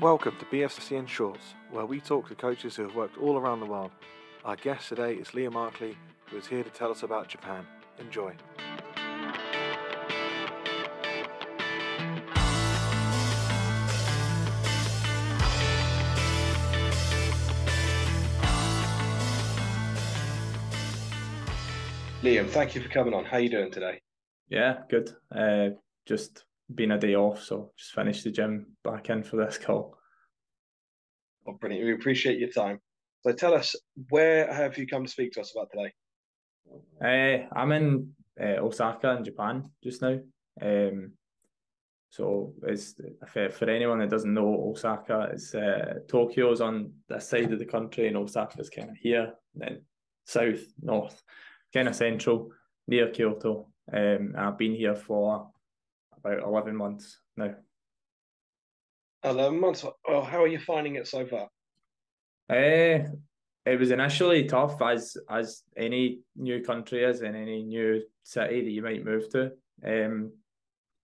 Welcome to BFC in Shorts, where we talk to coaches who have worked all around the world. Our guest today is Liam Markley, who is here to tell us about Japan. Enjoy. Liam, thank you for coming on. How are you doing today? Yeah, good. Uh, just been a day off, so just finished the gym back in for this call. Oh, brilliant. We appreciate your time. So tell us, where have you come to speak to us about today? Uh, I'm in uh, Osaka in Japan just now. Um, so it's for, for anyone that doesn't know Osaka, it's uh, Tokyo's on this side of the country and Osaka's kind of here, then south, north, kind of central, near Kyoto. Um, I've been here for about 11 months now. 11 months. Oh, how are you finding it so far? Uh, it was initially tough as as any new country is in any new city that you might move to. Um,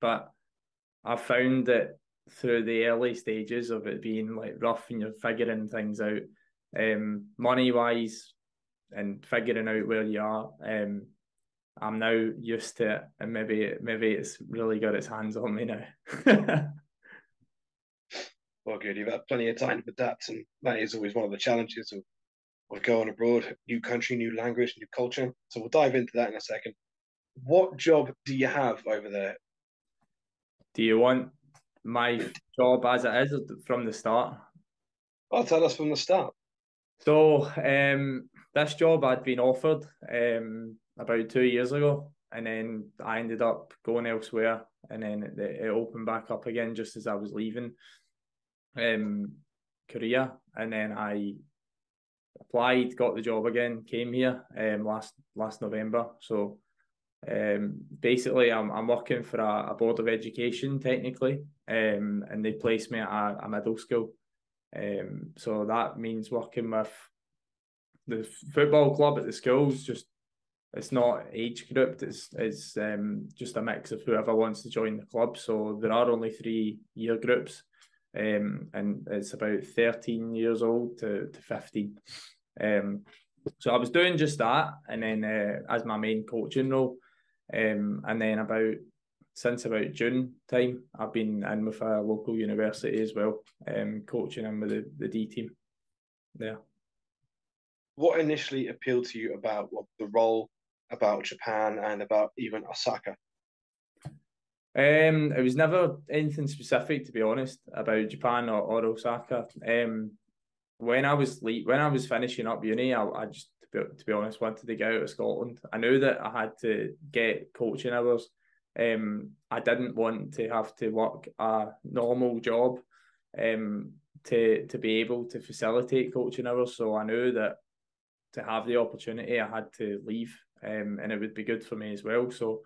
but I found that through the early stages of it being like rough and you're figuring things out, um, money wise and figuring out where you are, um, I'm now used to it, and maybe maybe it's really got its hands on me now. well, good. You've had plenty of time to adapt, and that is always one of the challenges of, of going abroad. New country, new language, new culture. So we'll dive into that in a second. What job do you have over there? Do you want my job as it is from the start? I'll tell us from the start. So um, this job I'd been offered um, about two years ago, and then I ended up going elsewhere, and then it, it opened back up again just as I was leaving um, Korea, and then I applied, got the job again, came here um, last last November. So um, basically, I'm I'm working for a, a board of education technically, um, and they placed me at a, a middle school. Um, so that means working with the football club at the schools, just it's not age grouped. It's it's um, just a mix of whoever wants to join the club. So there are only three year groups, um, and it's about thirteen years old to to fifteen. Um, so I was doing just that, and then uh, as my main coaching role, um, and then about since about June time, I've been in with a local university as well, um, coaching in with the, the D team. Yeah. What initially appealed to you about what the role about Japan and about even Osaka? Um, it was never anything specific to be honest about Japan or, or Osaka. Um, when I was le- when I was finishing up uni, I, I just to be, to be honest wanted to get out of Scotland. I knew that I had to get coaching hours. Um, I didn't want to have to work a normal job, um, to to be able to facilitate coaching hours. So I knew that to have the opportunity, I had to leave um, and it would be good for me as well. So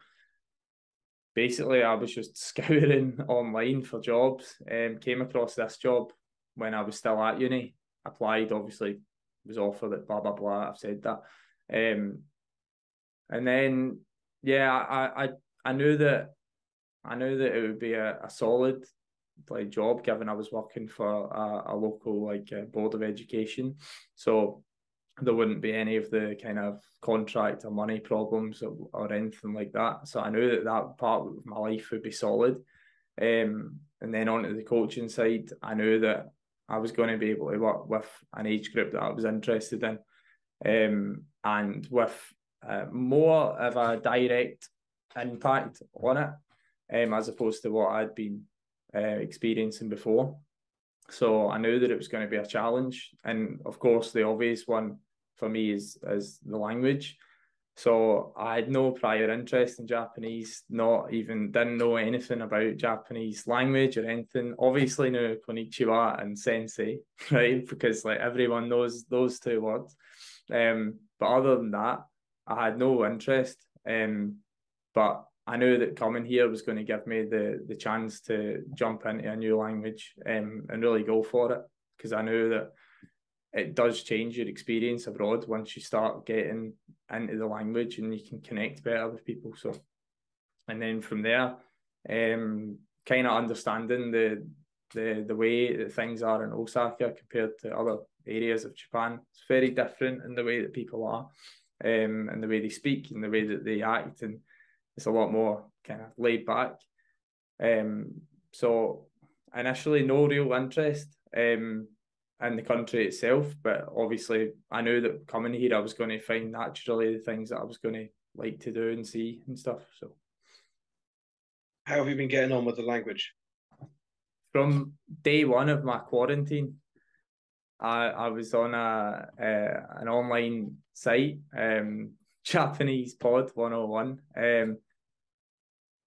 basically, I was just scouring online for jobs. Um, came across this job when I was still at uni. Applied, obviously, was offered it. Blah blah blah. I've said that. Um, and then yeah, I I I knew that I knew that it would be a, a solid like job given I was working for a, a local like uh, board of education. So there wouldn't be any of the kind of contract or money problems or, or anything like that. So I knew that that part of my life would be solid. Um, and then onto the coaching side, I knew that I was going to be able to work with an age group that I was interested in, um, and with uh, more of a direct impact on it, um, as opposed to what I'd been uh, experiencing before. So I knew that it was going to be a challenge, and of course, the obvious one for me is is the language. So I had no prior interest in Japanese, not even didn't know anything about Japanese language or anything. Obviously knew konnichiwa and sensei, right? Because like everyone knows those two words. Um, but other than that, I had no interest. Um, but I knew that coming here was going to give me the the chance to jump into a new language um, and really go for it because I knew that it does change your experience abroad once you start getting into the language and you can connect better with people. So, and then from there, um, kind of understanding the the the way that things are in Osaka compared to other areas of Japan. It's very different in the way that people are, um, and the way they speak and the way that they act, and it's a lot more kind of laid back. Um, so initially, no real interest um, in the country itself, but obviously, I knew that coming here, I was going to find naturally the things that I was going to like to do and see and stuff. So, how have you been getting on with the language? From day one of my quarantine, I I was on a, a an online site, um, Japanese Pod One Hundred One, um,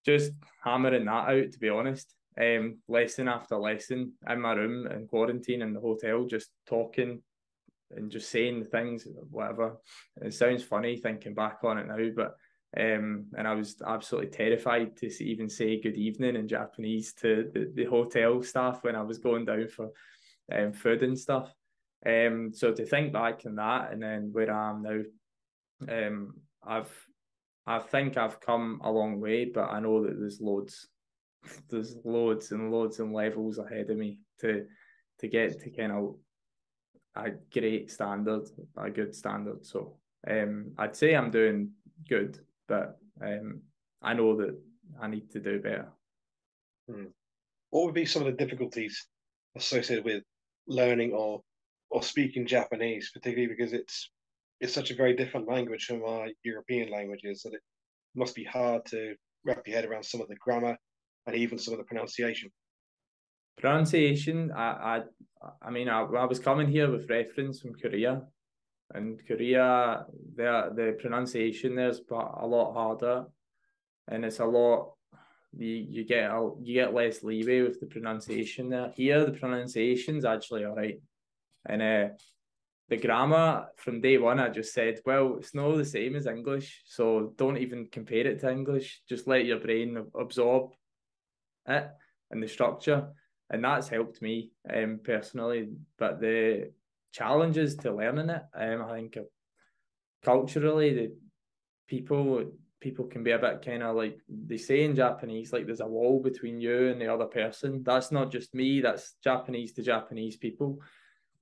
just hammering that out. To be honest, um, lesson after lesson in my room in quarantine in the hotel, just talking and just saying the things, whatever. It sounds funny thinking back on it now, but um, and I was absolutely terrified to even say good evening in Japanese to the, the hotel staff when I was going down for um, food and stuff. Um, so to think back on that and then where I am now, um, I've I think I've come a long way, but I know that there's loads, there's loads and loads and levels ahead of me to to get to kind of a great standard, a good standard. So um, I'd say I'm doing good, but um, I know that I need to do better. Hmm. What would be some of the difficulties associated with learning or or speaking Japanese, particularly because it's it's such a very different language from our European languages that it must be hard to wrap your head around some of the grammar and even some of the pronunciation. Pronunciation, I, I, I mean, I, I was coming here with reference from Korea, and Korea, the the pronunciation there's but a lot harder, and it's a lot. You you get a, you get less leeway with the pronunciation there. Here, the pronunciation's actually all right, and uh, the grammar from day one, I just said, well, it's not the same as English, so don't even compare it to English. Just let your brain absorb it and the structure, and that's helped me um, personally. But the challenges to learning it, um, I think, culturally, the people people can be a bit kind of like they say in Japanese, like there's a wall between you and the other person. That's not just me. That's Japanese to Japanese people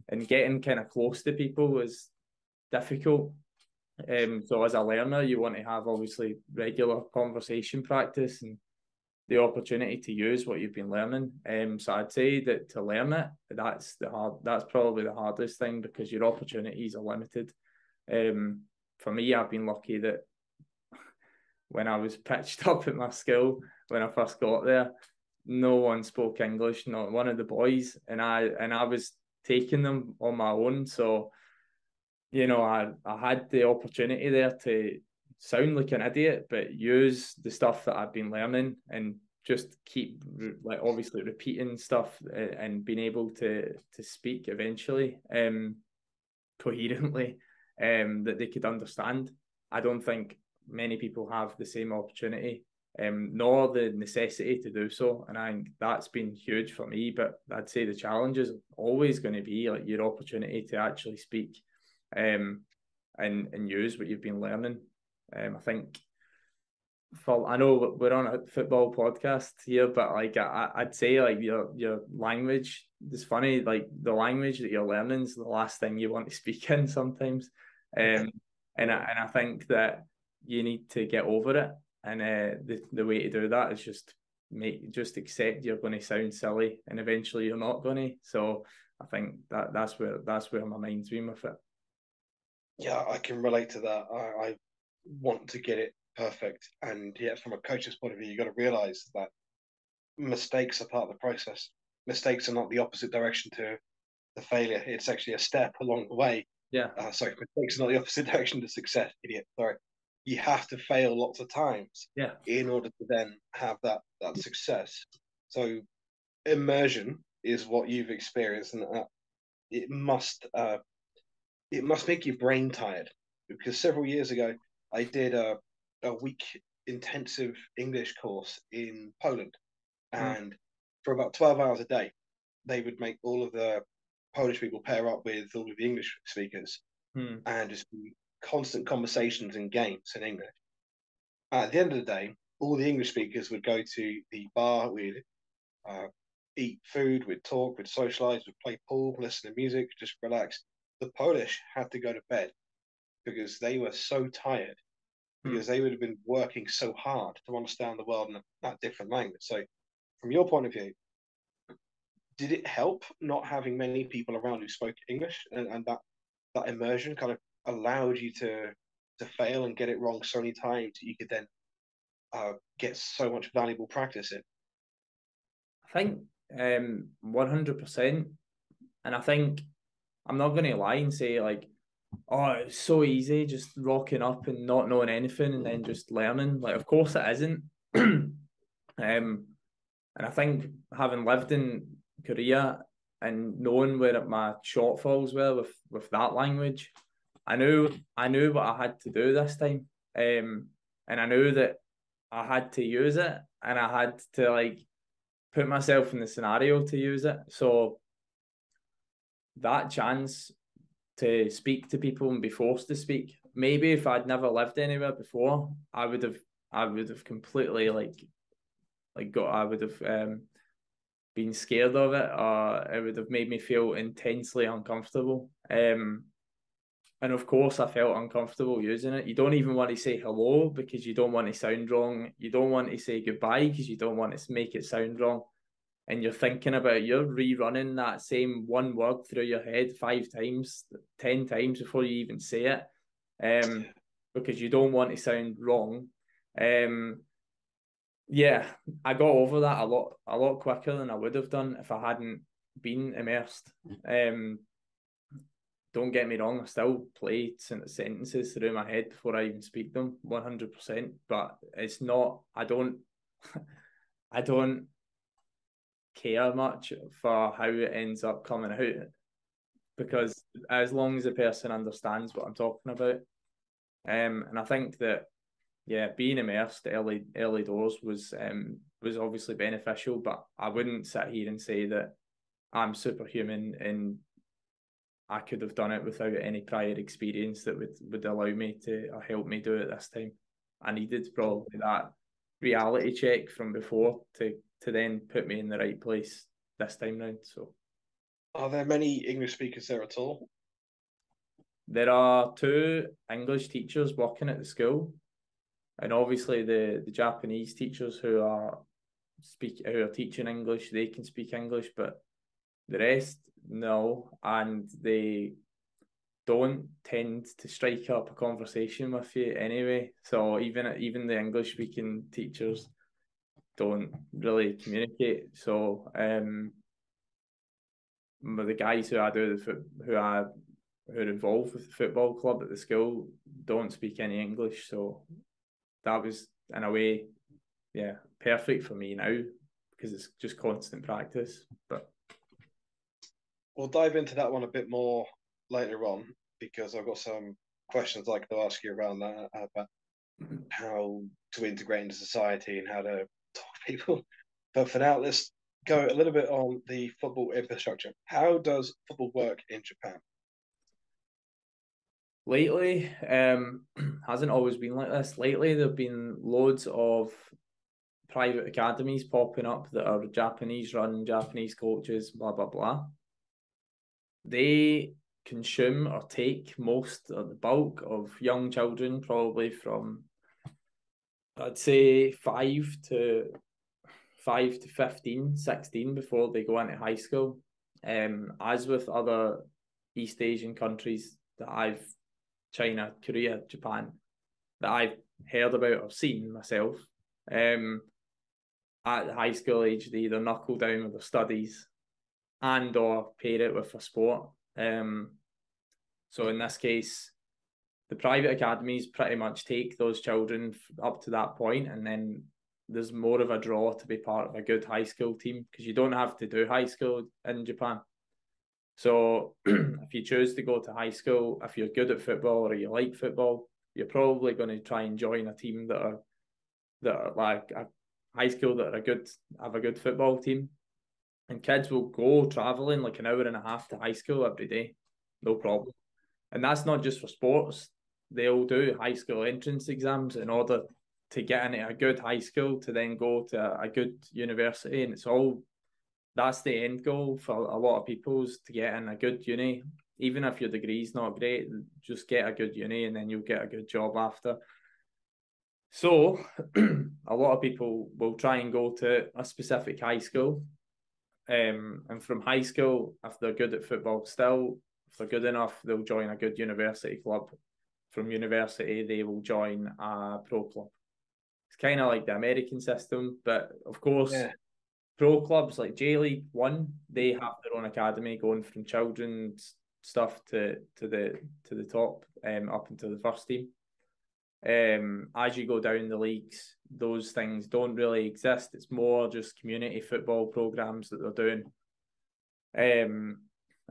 and getting kind of close to people is difficult. Um, so as a learner, you want to have obviously regular conversation practice and the opportunity to use what you've been learning. Um, so I'd say that to learn it, that's the hard. That's probably the hardest thing because your opportunities are limited. Um, for me, I've been lucky that when I was pitched up at my school when I first got there, no one spoke English, not one of the boys, and I and I was taking them on my own. So, you know, I, I had the opportunity there to sound like an idiot, but use the stuff that I've been learning and just keep like obviously repeating stuff uh, and being able to to speak eventually um coherently um that they could understand. I don't think many people have the same opportunity um, nor the necessity to do so. And I think that's been huge for me. But I'd say the challenge is always going to be like your opportunity to actually speak um, and, and use what you've been learning. Um, I think for I know we're on a football podcast here, but like I, I'd say like your your language is funny. Like the language that you're learning is the last thing you want to speak in sometimes. Um, and I, and I think that you need to get over it and uh, the the way to do that is just make just accept you're going to sound silly, and eventually you're not going to. So I think that that's where that's where my mind's been with it. Yeah, I can relate to that. I, I want to get it perfect, and yet from a coach's point of view, you've got to realize that mistakes are part of the process. Mistakes are not the opposite direction to the failure. It's actually a step along the way. Yeah. Uh, sorry, mistakes are not the opposite direction to success. Idiot. Sorry you have to fail lots of times yeah. in order to then have that that success. So immersion is what you've experienced, and uh, it must uh, it must make your brain tired because several years ago I did a a week intensive English course in Poland, mm. and for about twelve hours a day, they would make all of the Polish people pair up with all of the English speakers mm. and just be constant conversations and games in English. At the end of the day, all the English speakers would go to the bar, we'd uh, eat food, we'd talk, we'd socialize, we'd play pool, listen to music, just relax. The Polish had to go to bed because they were so tired hmm. because they would have been working so hard to understand the world in that different language. So, from your point of view, did it help not having many people around who spoke English and, and that that immersion kind of allowed you to to fail and get it wrong so many times that you could then uh, get so much valuable practice in? I think um, 100%. And I think I'm not going to lie and say, like, oh, it's so easy just rocking up and not knowing anything and then just learning. Like, of course it isn't. um, and I think having lived in Korea and knowing where my shortfalls were with, with that language, I knew I knew what I had to do this time. Um, and I knew that I had to use it and I had to like put myself in the scenario to use it. So that chance to speak to people and be forced to speak. Maybe if I'd never lived anywhere before, I would have I would have completely like like got I would have um been scared of it or it would have made me feel intensely uncomfortable. Um and of course I felt uncomfortable using it. You don't even want to say hello because you don't want to sound wrong. You don't want to say goodbye because you don't want to make it sound wrong. And you're thinking about you're rerunning that same one word through your head five times, ten times before you even say it. Um, because you don't want to sound wrong. Um, yeah, I got over that a lot a lot quicker than I would have done if I hadn't been immersed. Um, don't get me wrong, I still play sentences through my head before I even speak them, one hundred percent. But it's not. I don't. I don't care much for how it ends up coming out because as long as the person understands what I'm talking about, um, and I think that yeah, being immersed early early doors was um was obviously beneficial, but I wouldn't sit here and say that I'm superhuman and I could have done it without any prior experience that would, would allow me to or help me do it this time. I needed probably that reality check from before to to then put me in the right place this time round. So, are there many English speakers there at all? There are two English teachers working at the school, and obviously the the Japanese teachers who are speak who are teaching English they can speak English, but the rest no, and they don't tend to strike up a conversation with you anyway. So even even the English speaking teachers don't really communicate. So um, the guys who I do the foot, who I who are involved with the football club at the school don't speak any English. So that was in a way, yeah, perfect for me now because it's just constant practice. But we'll dive into that one a bit more later on because I've got some questions like to ask you around that about how to integrate into society and how to talk to people. But for now, let's go a little bit on the football infrastructure. How does football work in Japan? Lately, um, hasn't always been like this. Lately, there've been loads of private academies popping up that are Japanese run, Japanese coaches, blah blah blah they consume or take most of the bulk of young children, probably from I'd say five to five to 15, 16 before they go into high school. Um, as with other East Asian countries that I've China, Korea, Japan, that I've heard about or seen myself. Um, at high school age, they either knuckle down with their studies and or pair it with a sport. Um, so in this case, the private academies pretty much take those children up to that point, and then there's more of a draw to be part of a good high school team because you don't have to do high school in Japan. So if you choose to go to high school, if you're good at football or you like football, you're probably going to try and join a team that are that are like a high school that are a good have a good football team and kids will go traveling like an hour and a half to high school every day, no problem. And that's not just for sports. They all do high school entrance exams in order to get into a good high school to then go to a good university, and it's all that's the end goal for a lot of people is to get in a good uni. Even if your degree's not great, just get a good uni and then you'll get a good job after. So a lot of people will try and go to a specific high school. Um, and from high school, if they're good at football still, if they're good enough, they'll join a good university club. From university, they will join a pro club. It's kind of like the American system, but of course, yeah. pro clubs like J League One, they have their own academy going from children's stuff to to the to the top, um, up into the first team um, as you go down the leagues, those things don't really exist. It's more just community football programs that they're doing. Um,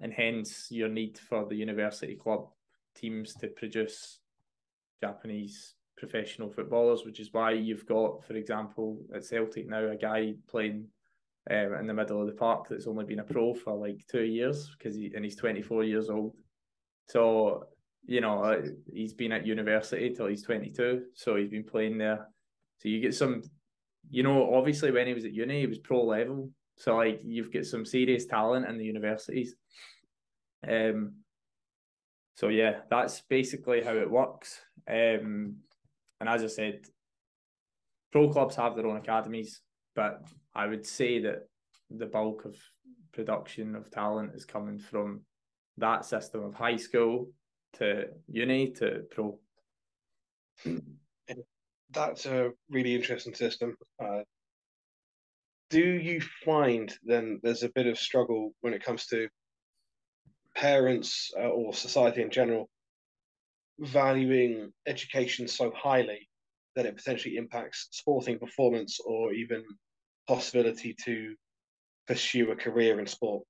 and hence your need for the university club teams to produce Japanese professional footballers, which is why you've got, for example, at Celtic now, a guy playing um, in the middle of the park that's only been a pro for like two years because he and he's 24 years old. So you know, uh, he's been at university till he's 22, so he's been playing there. So you get some, you know, obviously when he was at uni, he was pro level. So like you've got some serious talent in the universities. Um. So yeah, that's basically how it works. Um, and as I said, pro clubs have their own academies, but I would say that the bulk of production of talent is coming from that system of high school to uni to pro. That's a really interesting system. Uh, do you find then there's a bit of struggle when it comes to parents uh, or society in general valuing education so highly that it potentially impacts sporting performance or even possibility to pursue a career in sport?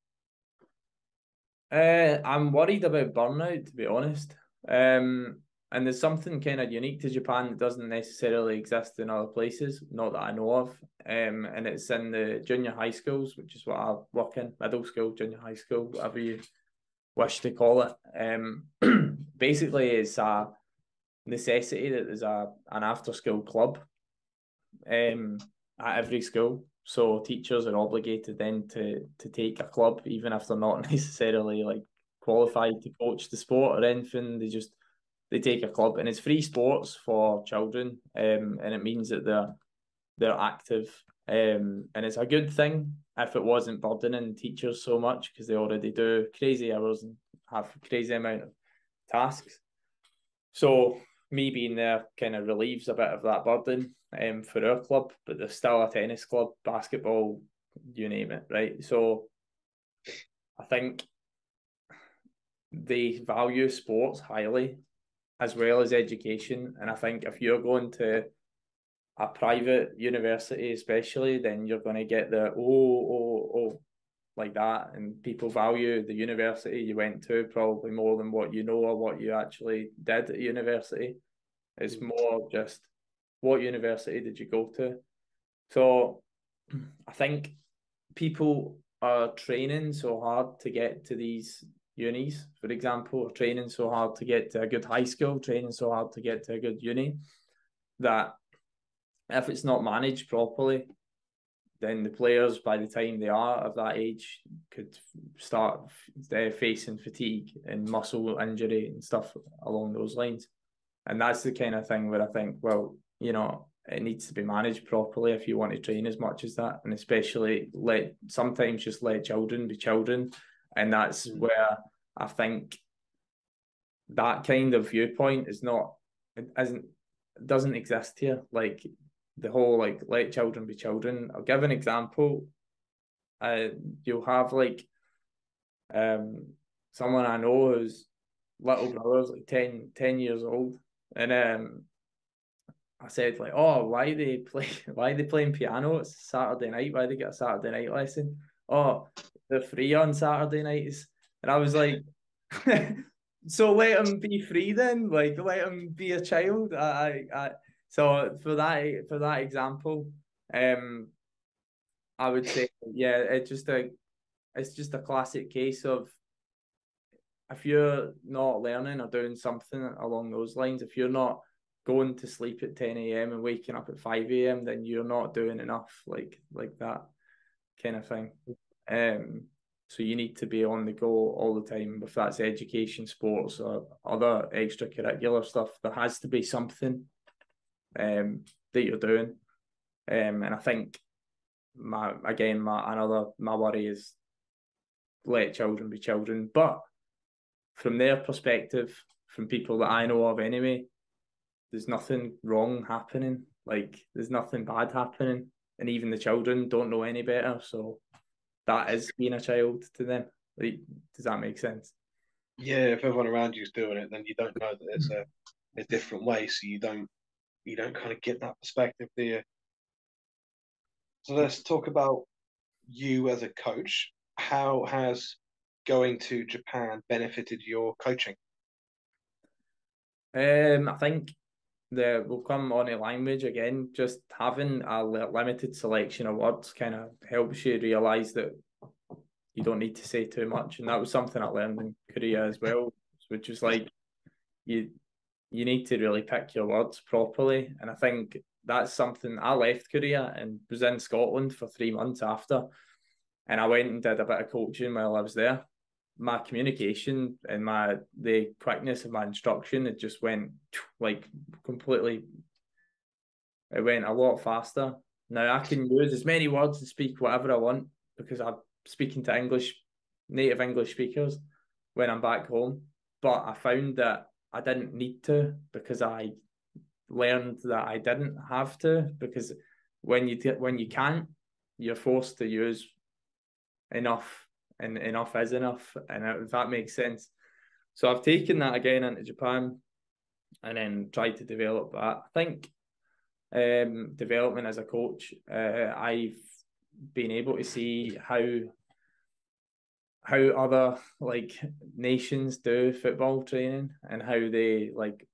Uh, I'm worried about burnout, to be honest. Um, and there's something kind of unique to Japan that doesn't necessarily exist in other places, not that I know of. Um, and it's in the junior high schools, which is what I work in, middle school, junior high school, whatever you wish to call it. Um, basically, it's a necessity that there's a an after school club um, at every school. So teachers are obligated then to to take a club, even if they're not necessarily like qualified to coach the sport or anything. They just they take a club, and it's free sports for children, um, and it means that they're they're active, um, and it's a good thing if it wasn't burdening teachers so much because they already do crazy hours and have crazy amount of tasks. So me being there kind of relieves a bit of that burden um, for our club, but there's still a tennis club, basketball, you name it, right? So I think they value sports highly as well as education. And I think if you're going to a private university, especially, then you're going to get the oh, oh, oh, like that. And people value the university you went to probably more than what you know or what you actually did at university. It's mm. more just what university did you go to? So I think people are training so hard to get to these unis, for example, training so hard to get to a good high school, training so hard to get to a good uni, that if it's not managed properly, then the players, by the time they are of that age, could start facing fatigue and muscle injury and stuff along those lines. And that's the kind of thing where I think, well, you know, it needs to be managed properly if you want to train as much as that, and especially let sometimes just let children be children, and that's mm. where I think that kind of viewpoint is not it isn't doesn't exist here. Like the whole like let children be children. I'll give an example. Uh, you'll have like um someone I know whose little brother's like 10, 10 years old, and um I said like, oh, why they play? Why they playing piano? It's Saturday night. Why they get a Saturday night lesson? Oh, they're free on Saturday nights. And I was like, so let him be free then. Like let him be a child. I, I, so for that for that example, um, I would say yeah, it's just a, it's just a classic case of if you're not learning or doing something along those lines, if you're not going to sleep at 10 a.m. and waking up at 5 a.m., then you're not doing enough, like like that kind of thing. Um, so you need to be on the go all the time. If that's education, sports, or other extracurricular stuff, there has to be something um, that you're doing. Um, and I think my again my another my worry is let children be children. But from their perspective, from people that I know of anyway, there's nothing wrong happening. Like there's nothing bad happening. And even the children don't know any better. So that is being a child to them. Like, does that make sense? Yeah, if everyone around you is doing it, then you don't know that it's a, a different way. So you don't you don't kind of get that perspective, do you? So let's talk about you as a coach how has going to Japan benefited your coaching? Um, I think the we'll come on to language again. Just having a limited selection of words kind of helps you realize that you don't need to say too much, and that was something I learned in Korea as well, which is like you you need to really pick your words properly, and I think that's something I left Korea and was in Scotland for three months after and I went and did a bit of coaching while I was there. My communication and my the quickness of my instruction it just went like completely. It went a lot faster. Now I can use as many words and speak whatever I want because I'm speaking to English native English speakers when I'm back home. But I found that I didn't need to because I learned that I didn't have to because when you t- when you can't, you're forced to use enough and enough is enough and if that makes sense. So i've taken that again into japan and then tried to develop that. I think um, development as a coach uh, i've been able to see how how other like nations do football training and how they like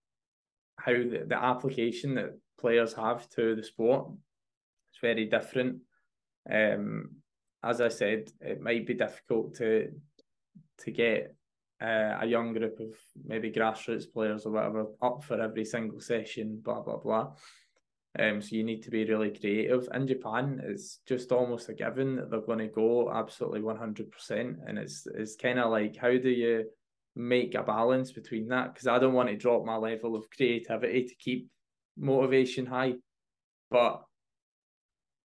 how the, the application that players have to the sport. It's very different. Um as I said, it might be difficult to to get uh, a young group of maybe grassroots players or whatever up for every single session, blah blah blah. Um, so you need to be really creative. In Japan, it's just almost a given that they're going to go absolutely one hundred percent, and it's it's kind of like how do you make a balance between that? Because I don't want to drop my level of creativity to keep motivation high, but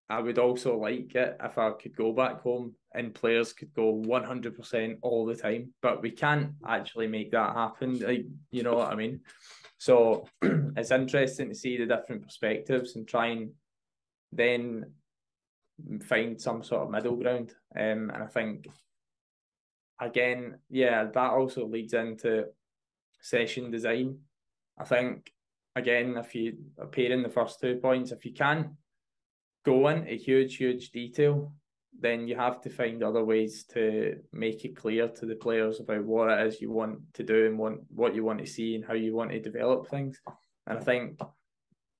I would also like it if I could go back home and players could go 100% all the time, but we can't actually make that happen. Like, you know what I mean? So it's interesting to see the different perspectives and try and then find some sort of middle ground. Um, and I think, again, yeah, that also leads into session design. I think, again, if you appear in the first two points, if you can't go into huge, huge detail, then you have to find other ways to make it clear to the players about what it is you want to do and want what you want to see and how you want to develop things. And I think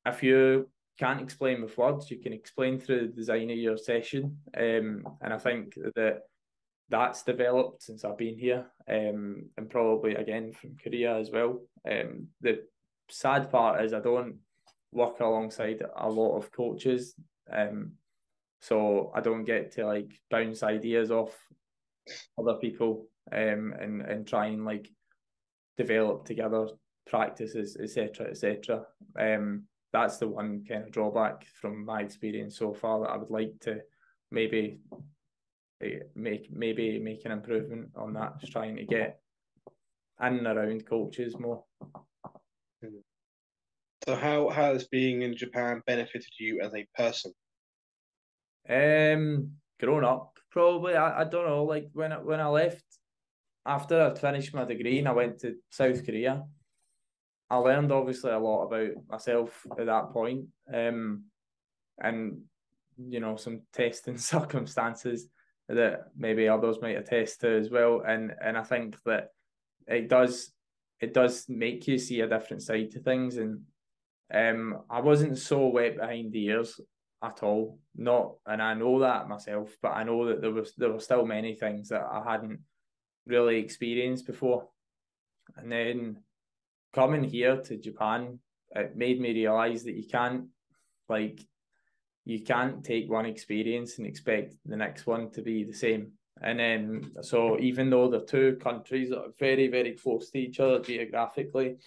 if you can't explain with words, you can explain through the design of your session. Um, and I think that that's developed since I've been here, um, and probably again from Korea as well. Um, the sad part is I don't work alongside a lot of coaches um, so I don't get to like bounce ideas off other people um, and and try and like develop together practices, etc., etc. Um, that's the one kind of drawback from my experience so far that I would like to maybe eh, make maybe make an improvement on that. Just trying to get in and around coaches more. So how has being in Japan benefited you as a person? Um, growing up, probably. I, I don't know. Like when I, when I left after I finished my degree and I went to South Korea, I learned obviously a lot about myself at that point. Um, and you know some testing circumstances that maybe others might attest to as well. And and I think that it does it does make you see a different side to things. And um, I wasn't so wet behind the ears at all. Not, and I know that myself, but I know that there was there were still many things that I hadn't really experienced before. And then coming here to Japan, it made me realize that you can't like you can't take one experience and expect the next one to be the same. And then, so even though the two countries are very, very close to each other geographically,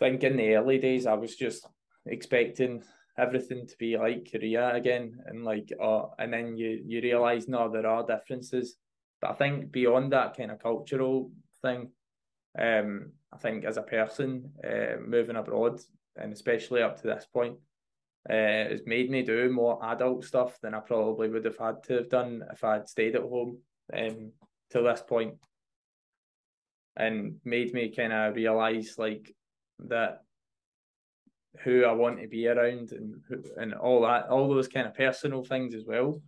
I think in the early days, I was just expecting everything to be like Korea again, and like, uh, and then you you realize no, there are differences. But I think beyond that kind of cultural thing, um, I think as a person uh, moving abroad, and especially up to this point, uh, it's made me do more adult stuff than I probably would have had to have done if I had stayed at home um, till this point, and made me kind of realize like that who I want to be around and and all that, all those kind of personal things as well.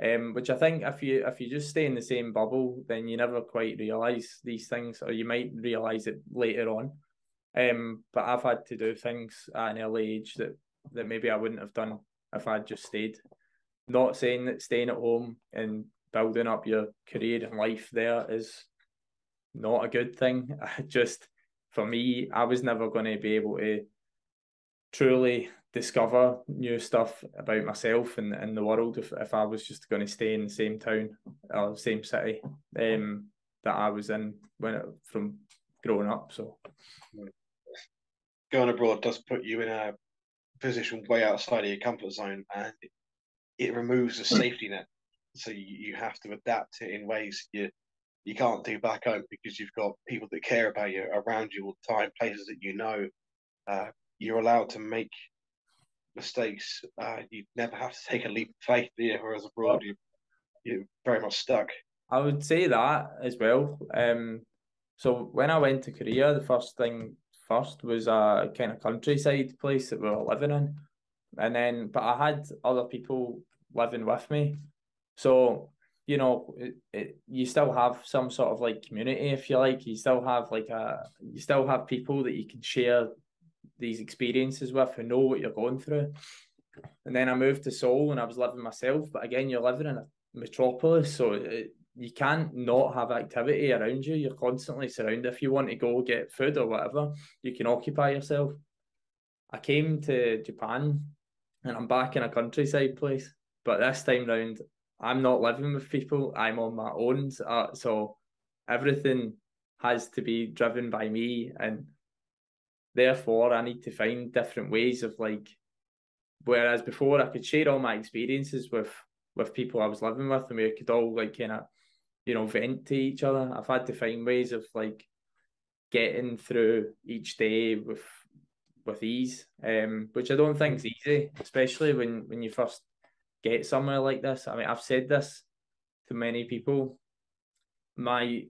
Um, which I think if you if you just stay in the same bubble, then you never quite realise these things, or you might realise it later on. Um, but I've had to do things at an early age that that maybe I wouldn't have done if I'd just stayed. Not saying that staying at home and building up your career and life there is not a good thing. I just for me, I was never going to be able to truly discover new stuff about myself and, and the world if, if I was just going to stay in the same town or same city um, that I was in when it, from growing up. So going abroad does put you in a position way outside of your comfort zone and it removes the safety net. So you, you have to adapt it in ways you you can't do back home because you've got people that care about you around you all the time, places that you know. Uh, you're allowed to make mistakes. Uh, you never have to take a leap of faith there, whereas abroad you you're very much stuck. I would say that as well. Um, so when I went to Korea, the first thing first was a kind of countryside place that we were living in, and then but I had other people living with me, so you know it, it, you still have some sort of like community if you like. You still have like a you still have people that you can share these experiences with who know what you're going through. And then I moved to Seoul and I was living myself. But again, you're living in a metropolis, so it, you can't not have activity around you. You're constantly surrounded. If you want to go get food or whatever, you can occupy yourself. I came to Japan and I'm back in a countryside place, but this time round, I'm not living with people. I'm on my own. Uh, so everything has to be driven by me and Therefore, I need to find different ways of like, whereas before I could share all my experiences with with people I was living with, and we could all like kind of, you know, vent to each other. I've had to find ways of like getting through each day with with ease, um, which I don't think is easy, especially when when you first get somewhere like this. I mean, I've said this to many people. My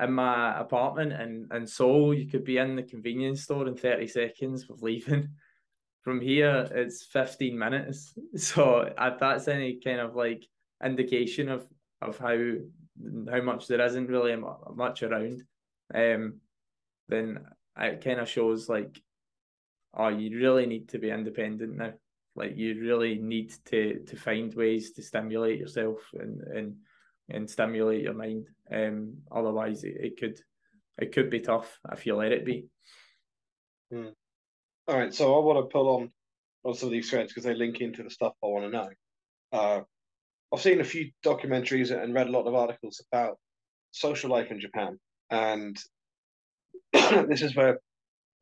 in my apartment and and so you could be in the convenience store in 30 seconds of leaving. From here it's 15 minutes. So if that's any kind of like indication of of how how much there isn't really much around. Um then it kind of shows like oh you really need to be independent now. Like you really need to to find ways to stimulate yourself and and and stimulate your mind. Um, otherwise, it, it could it could be tough if you let it be. Hmm. All right, so I want to pull on on some of these threads because they link into the stuff I want to know. Uh, I've seen a few documentaries and read a lot of articles about social life in Japan, and this is where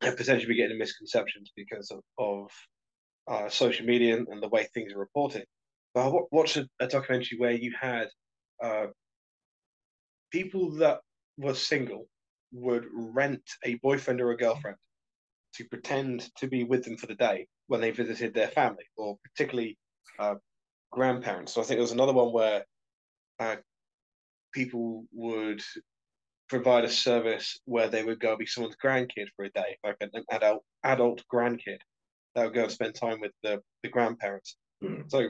I potentially we get into misconceptions because of, of uh, social media and the way things are reported. But I watched a, a documentary where you had uh, people that were single would rent a boyfriend or a girlfriend to pretend to be with them for the day when they visited their family, or particularly uh, grandparents. So I think there was another one where uh, people would provide a service where they would go be someone's grandkid for a day, like an adult adult grandkid that would go and spend time with the, the grandparents. Mm. So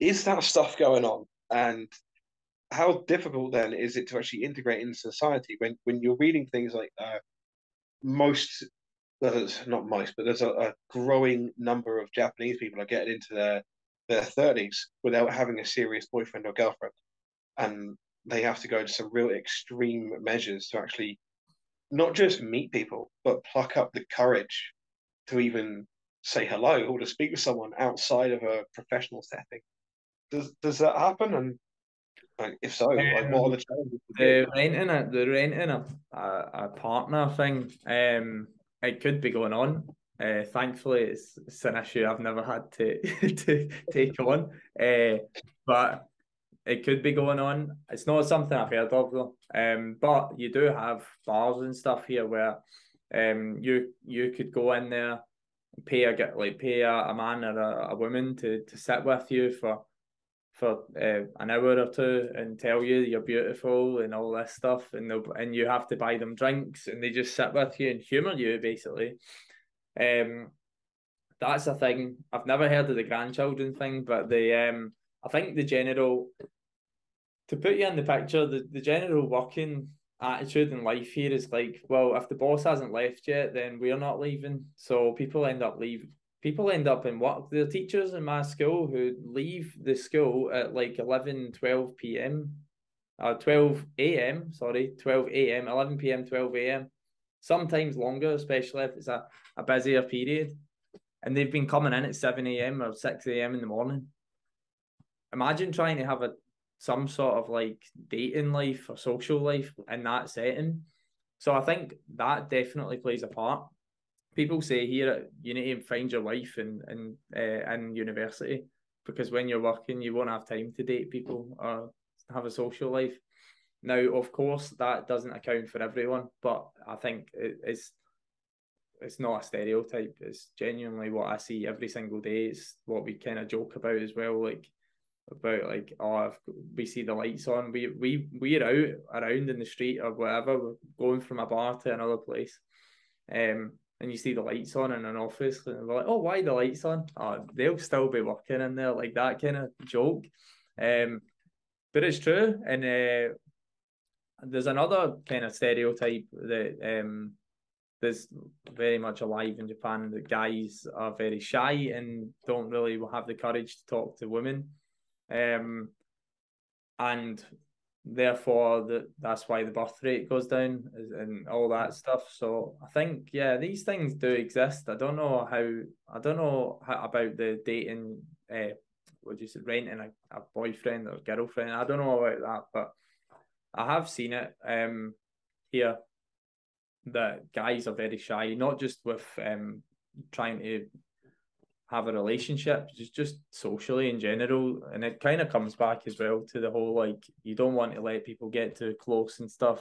is that stuff going on? And how difficult then is it to actually integrate into society when when you're reading things like uh, most there's not most but there's a, a, growing number of japanese people are getting into their their 30s without having a serious boyfriend or girlfriend. And they have to go to some real extreme measures to actually not just meet people but pluck up the courage to even say hello or to speak to someone outside of a professional setting. Does does that happen? And Like, if so, like, what are the challenges? The renting a the renting a, a partner thing. Um, it could be going on. Uh, thankfully, it's, it's an issue I've never had to to take on. Uh, but it could be going on. It's not something I've heard of though. Um, but you do have bars and stuff here where um you you could go in there, pay a get like pay a, a man or a, a woman to to sit with you for for uh, an hour or two and tell you you're beautiful and all this stuff and they'll, and you have to buy them drinks and they just sit with you and humor you basically. Um, that's a thing. I've never heard of the grandchildren thing, but the um, I think the general to put you in the picture, the, the general working attitude in life here is like, well, if the boss hasn't left yet, then we're not leaving. So people end up leaving. People end up in work. The teachers in my school who leave the school at like 11, 12 p.m., uh, 12 a.m., sorry, 12 a.m., 11 p.m., 12 a.m., sometimes longer, especially if it's a, a busier period. And they've been coming in at 7 a.m. or 6 a.m. in the morning. Imagine trying to have a some sort of like dating life or social life in that setting. So I think that definitely plays a part. People say here you need to find your wife in in uh, in university because when you're working you won't have time to date people or have a social life. Now, of course, that doesn't account for everyone, but I think it's it's not a stereotype. It's genuinely what I see every single day. It's what we kind of joke about as well. Like about like oh we see the lights on we we we're out around in the street or whatever we're going from a bar to another place um and you see the lights on in an office and we're like oh why the lights on? Oh they'll still be working in there like that kind of joke. Um but it's true and uh there's another kind of stereotype that um there's very much alive in Japan that guys are very shy and don't really have the courage to talk to women. Um, and therefore that that's why the birth rate goes down and all that stuff. So I think yeah, these things do exist. I don't know how I don't know how, about the dating. Uh, what you say, renting a, a boyfriend or girlfriend. I don't know about that, but I have seen it um here that guys are very shy, not just with um trying to have a relationship, just just socially in general, and it kind of comes back as well to the whole like you don't want to let people get too close and stuff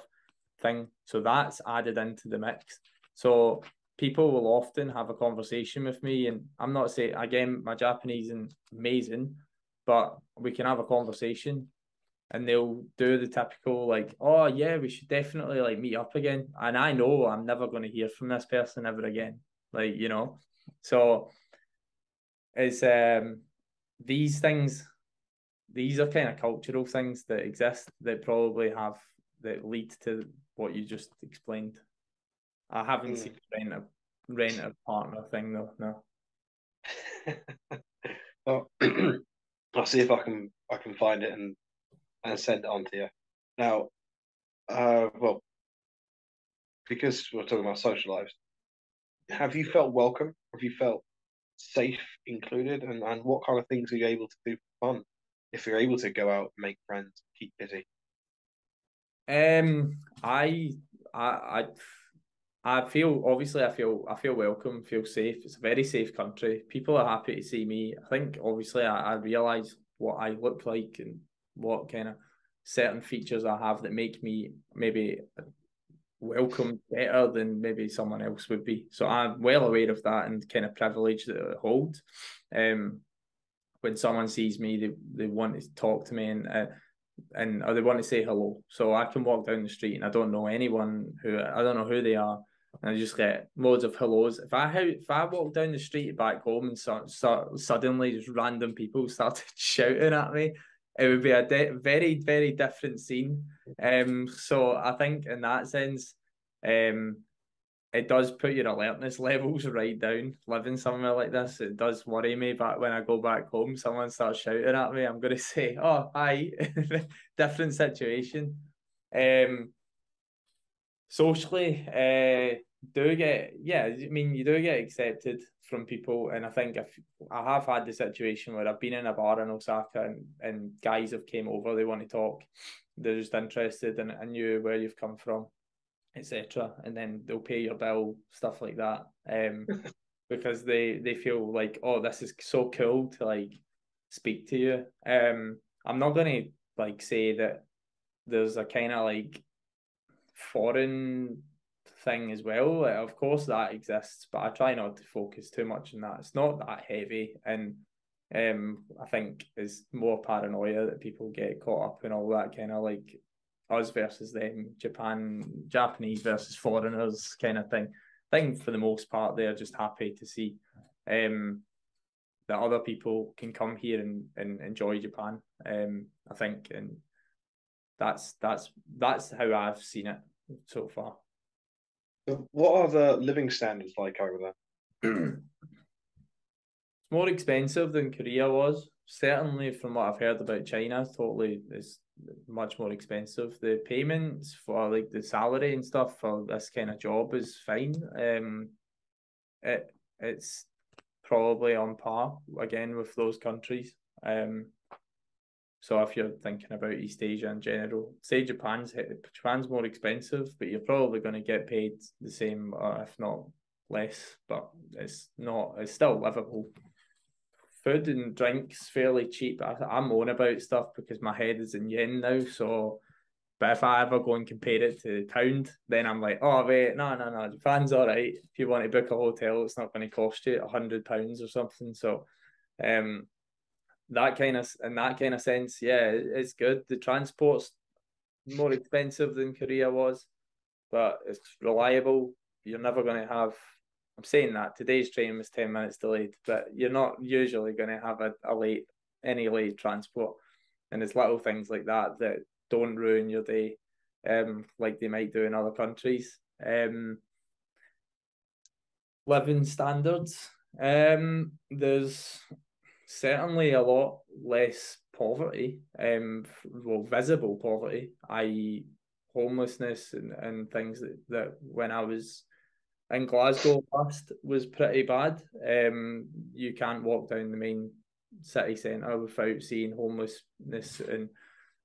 thing. So that's added into the mix. So people will often have a conversation with me, and I'm not saying again my Japanese is amazing, but we can have a conversation, and they'll do the typical like, oh yeah, we should definitely like meet up again, and I know I'm never going to hear from this person ever again, like you know, so is um, these things these are kind of cultural things that exist that probably have that lead to what you just explained. I haven't mm. seen rent a rent a partner thing though. No. well, I'll see if I can I can find it and and send it on to you. Now, uh, well, because we're talking about social lives, have you felt welcome? Have you felt safe included, and, and what kind of things are you able to do for fun if you're able to go out, and make friends, keep busy? Um, I, I, I, I feel obviously I feel I feel welcome, feel safe. It's a very safe country. People are happy to see me. I think obviously I, I realize what I look like and what kind of certain features I have that make me maybe welcomed better than maybe someone else would be. So I'm well aware of that and kind of privilege that it holds. Um, when someone sees me, they, they want to talk to me and uh, and they want to say hello. So I can walk down the street and I don't know anyone who I don't know who they are, and I just get loads of hellos. If I if I walk down the street back home and so, so suddenly just random people started shouting at me, it would be a de- very very different scene. Um so i think in that sense um it does put your alertness levels right down living somewhere like this. It does worry me but when i go back home someone starts shouting at me i'm to say oh hi. Different situation. Um socially, uh, do get yeah. I mean, you do get accepted from people, and I think if I have had the situation where I've been in a bar in Osaka and, and guys have came over, they want to talk, they're just interested in, in you, where you've come from, etc. And then they'll pay your bill, stuff like that. Um, because they they feel like, oh, this is so cool to like speak to you. Um, I'm not gonna like say that there's a kind of like foreign thing as well. Like, of course, that exists, but I try not to focus too much on that. It's not that heavy, and um, I think it's more paranoia that people get caught up in all that kind of like us versus them, Japan, Japanese versus foreigners kind of thing. I think for the most part, they're just happy to see um, that other people can come here and, and enjoy Japan. Um, I think, and that's that's that's how I've seen it so far. What are the living standards like over there? it's more expensive than Korea was. Certainly, from what I've heard about China, totally is much more expensive. The payments for like the salary and stuff for this kind of job is fine. Um, it it's probably on par again with those countries. Um, so if you're thinking about East Asia in general, say Japan's Japan's more expensive, but you're probably going to get paid the same, or if not less. But it's not. It's still livable. Food and drinks fairly cheap. I, I'm on about stuff because my head is in yen now. So, but if I ever go and compare it to the pound, then I'm like, oh wait, no, no, no. Japan's all right. If you want to book a hotel, it's not going to cost you a hundred pounds or something. So, um, that kind of in that kind of sense, yeah, it's good. The transport's more expensive than Korea was, but it's reliable. You're never going to have. I'm saying that today's train was ten minutes delayed, but you're not usually going to have a, a late any late transport, and it's little things like that that don't ruin your day, um, like they might do in other countries. Um, living standards. Um, there's certainly a lot less poverty, um, well, visible poverty, i.e., homelessness and, and things that, that when I was in Glasgow last was pretty bad. Um, you can't walk down the main city centre without seeing homelessness and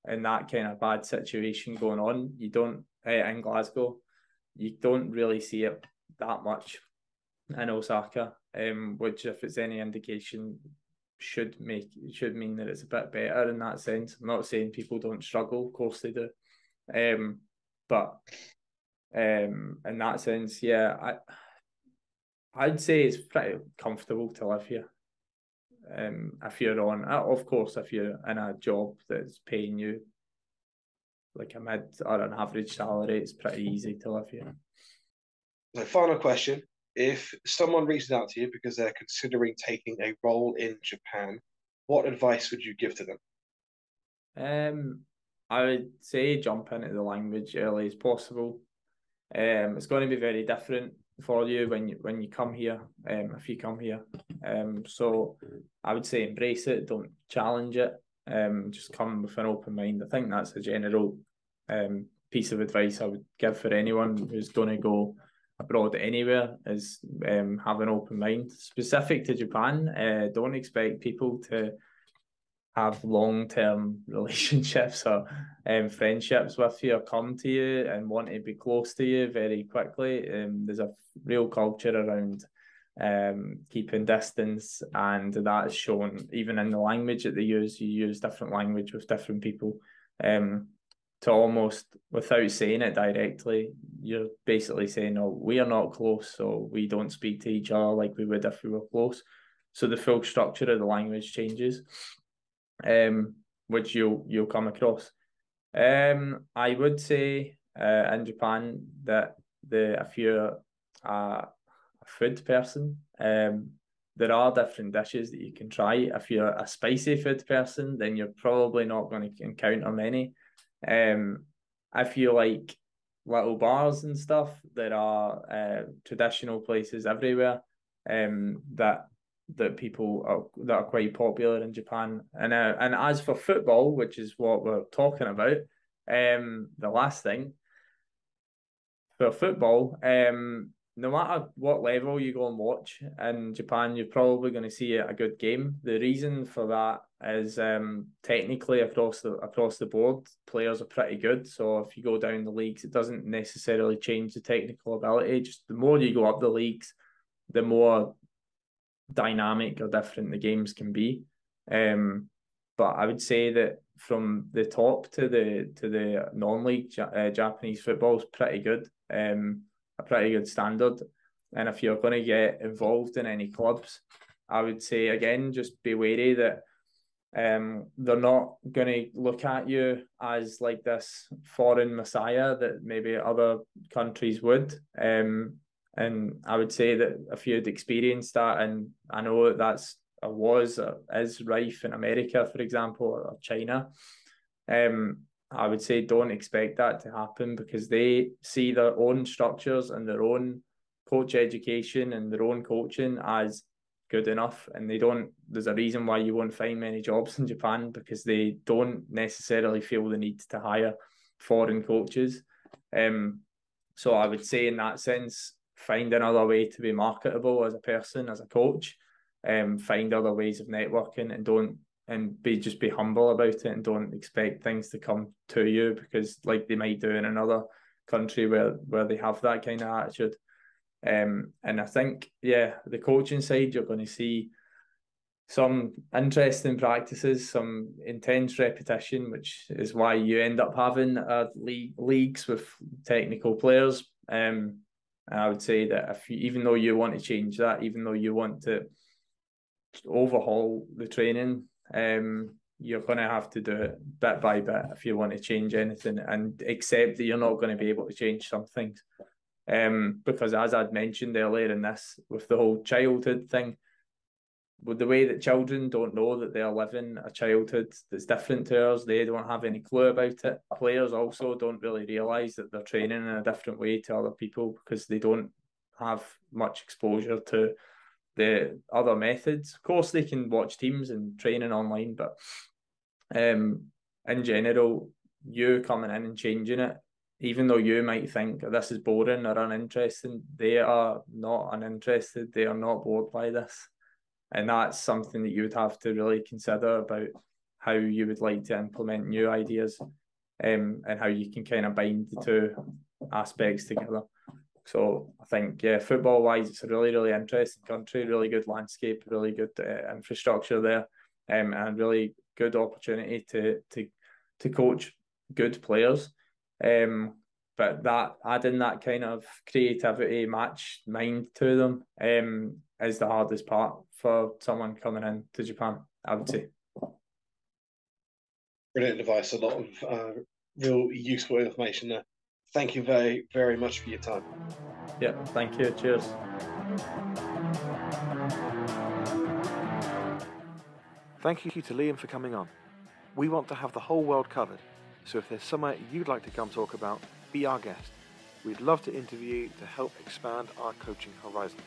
and that kind of bad situation going on. You don't uh, in Glasgow, you don't really see it that much in Osaka. Um, which if it's any indication, should make it should mean that it's a bit better in that sense. I'm not saying people don't struggle, of course they do. Um, but um, in that sense, yeah, I I'd say it's pretty comfortable to live here. Um, if you're on, uh, of course, if you're in a job that's paying you like a mid or an average salary, it's pretty easy to live here. The final question if someone reaches out to you because they're considering taking a role in Japan, what advice would you give to them? Um, I would say jump into the language early as possible. Um, it's going to be very different for you when you when you come here. Um, if you come here, um, so I would say embrace it. Don't challenge it. Um, just come with an open mind. I think that's a general um piece of advice I would give for anyone who's going to go abroad anywhere is um, have an open mind. Specific to Japan, uh, don't expect people to have long term relationships or um, friendships with you or come to you and want to be close to you very quickly. Um, there's a real culture around um, keeping distance, and that's shown even in the language that they use. You use different language with different people. Um, to almost without saying it directly, you're basically saying, "Oh, we are not close, so we don't speak to each other like we would if we were close." So the full structure of the language changes, um, which you'll you'll come across. Um, I would say uh, in Japan that the if you're a, a food person, um, there are different dishes that you can try. If you're a spicy food person, then you're probably not going to encounter many. Um, I feel like little bars and stuff, there are uh, traditional places everywhere um, that that people are that are quite popular in Japan. And uh, and as for football, which is what we're talking about, um, the last thing, for football, um, no matter what level you go and watch in Japan, you're probably going to see a good game. The reason for that is um, technically across the across the board, players are pretty good. So if you go down the leagues, it doesn't necessarily change the technical ability. Just the more you go up the leagues, the more dynamic or different the games can be. Um, but I would say that from the top to the to the non-league uh, Japanese football is pretty good. Um, a pretty good standard. And if you're going to get involved in any clubs, I would say again, just be wary that um, they're not going to look at you as like this foreign messiah that maybe other countries would. Um, and I would say that if you'd experienced that, and I know that that's or was or is rife in America, for example, or China, um, I would say don't expect that to happen because they see their own structures and their own coach education and their own coaching as good enough. And they don't, there's a reason why you won't find many jobs in Japan because they don't necessarily feel the need to hire foreign coaches. Um, so I would say, in that sense, find another way to be marketable as a person, as a coach, um, find other ways of networking and don't and be just be humble about it and don't expect things to come to you because like they might do in another country where where they have that kind of attitude. Um, and I think yeah, the coaching side you're going to see some interesting practices, some intense repetition, which is why you end up having uh, league, leagues with technical players. Um, I would say that if you, even though you want to change that, even though you want to overhaul the training um, you're going to have to do it bit by bit if you want to change anything and accept that you're not going to be able to change some things. Um, because as I'd mentioned earlier in this, with the whole childhood thing, with the way that children don't know that they're living a childhood that's different to ours, they don't have any clue about it. Players also don't really realise that they're training in a different way to other people because they don't have much exposure to the other methods. Of course, they can watch teams and training online, but um, in general, you coming in and changing it, even though you might think this is boring or uninteresting, they are not uninterested. They are not bored by this, and that's something that you would have to really consider about how you would like to implement new ideas, um, and how you can kind of bind the two aspects together. So I think, yeah, football wise, it's a really, really interesting country, really good landscape, really good uh, infrastructure there, um, and really good opportunity to to to coach good players. Um, but that adding that kind of creativity, match mind to them, um, is the hardest part for someone coming in to Japan. I would say. Brilliant advice. A lot of uh, real useful information there thank you very, very much for your time. Yeah, thank you. Cheers. Thank you to Liam for coming on. We want to have the whole world covered, so if there's somewhere you'd like to come talk about, be our guest. We'd love to interview you to help expand our coaching horizons.